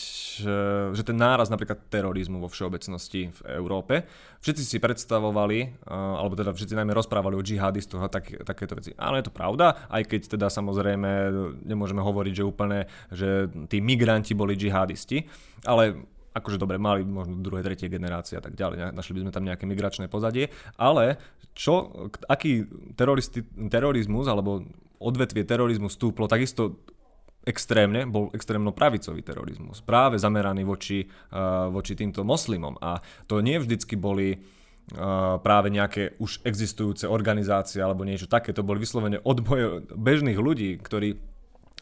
e, že ten náraz napríklad terorizmu vo všeobecnosti v Európe, všetci si predstavovali, e, alebo teda všetci najmä rozprávali o džihadistoch a tak, takéto veci. Áno, je to pravda, aj keď teda samozrejme nemôžeme hovoriť, že úplne, že tí migranti boli džihadisti, ale akože dobre, mali možno druhé, tretie generácie a tak ďalej, našli by sme tam nejaké migračné pozadie, ale čo, aký terorizmus alebo odvetvie terorizmu stúplo takisto extrémne, bol extrémno pravicový terorizmus, práve zameraný voči, uh, voči týmto moslimom. A to nie vždycky boli uh, práve nejaké už existujúce organizácie alebo niečo také, to boli vyslovene odboje bežných ľudí, ktorí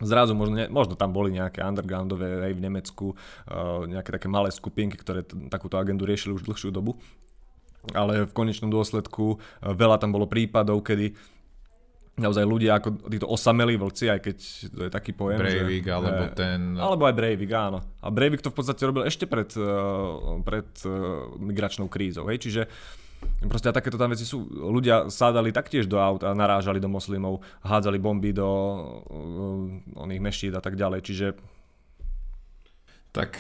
zrazu možno, možno tam boli nejaké undergroundové aj v Nemecku, uh, nejaké také malé skupinky, ktoré t- takúto agendu riešili už dlhšiu dobu. Ale v konečnom dôsledku uh, veľa tam bolo prípadov, kedy naozaj ľudia ako títo osamelí vlci, aj keď to je taký pojem. Breivik, že, alebo je, ten... Alebo aj Breivik, áno. A Breivik to v podstate robil ešte pred, uh, pred uh, migračnou krízou, hej, čiže Proste a takéto tam veci sú. Ľudia sádali taktiež do aut a narážali do moslimov, hádzali bomby do uh, oných mešít a tak ďalej. Čiže tak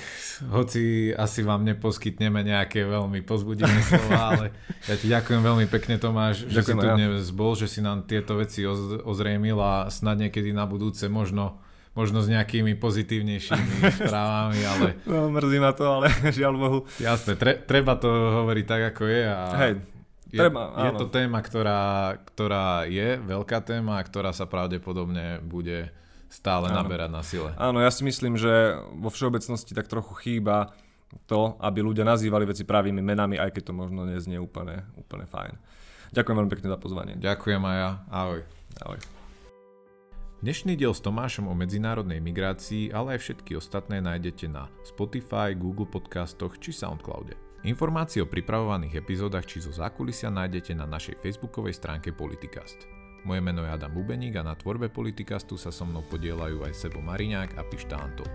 hoci asi vám neposkytneme nejaké veľmi pozbudivé slova, ale ja ti ďakujem veľmi pekne Tomáš, že ďakujem si tu ja. dnes bol, že si nám tieto veci ozrejmil a snad niekedy na budúce možno možno s nejakými pozitívnejšími správami, ale... No, mrzí ma to, ale žiaľ Bohu. Jasné, tre, treba to hovoriť tak, ako je a Hej, je, treba, je to téma, ktorá, ktorá je veľká téma, ktorá sa pravdepodobne bude stále áno. naberať na sile. Áno, ja si myslím, že vo všeobecnosti tak trochu chýba to, aby ľudia nazývali veci pravými menami, aj keď to možno neznie úplne, úplne fajn. Ďakujem veľmi pekne za pozvanie. Ďakujem aj ja. Ahoj. Ahoj. Dnešný diel s Tomášom o medzinárodnej migrácii, ale aj všetky ostatné nájdete na Spotify, Google podcastoch či Soundcloude. Informácie o pripravovaných epizódach či zo zákulisia nájdete na našej facebookovej stránke Politikast. Moje meno je Adam Bubeník a na tvorbe Politikastu sa so mnou podielajú aj Sebo Mariňák a Pišta Antol.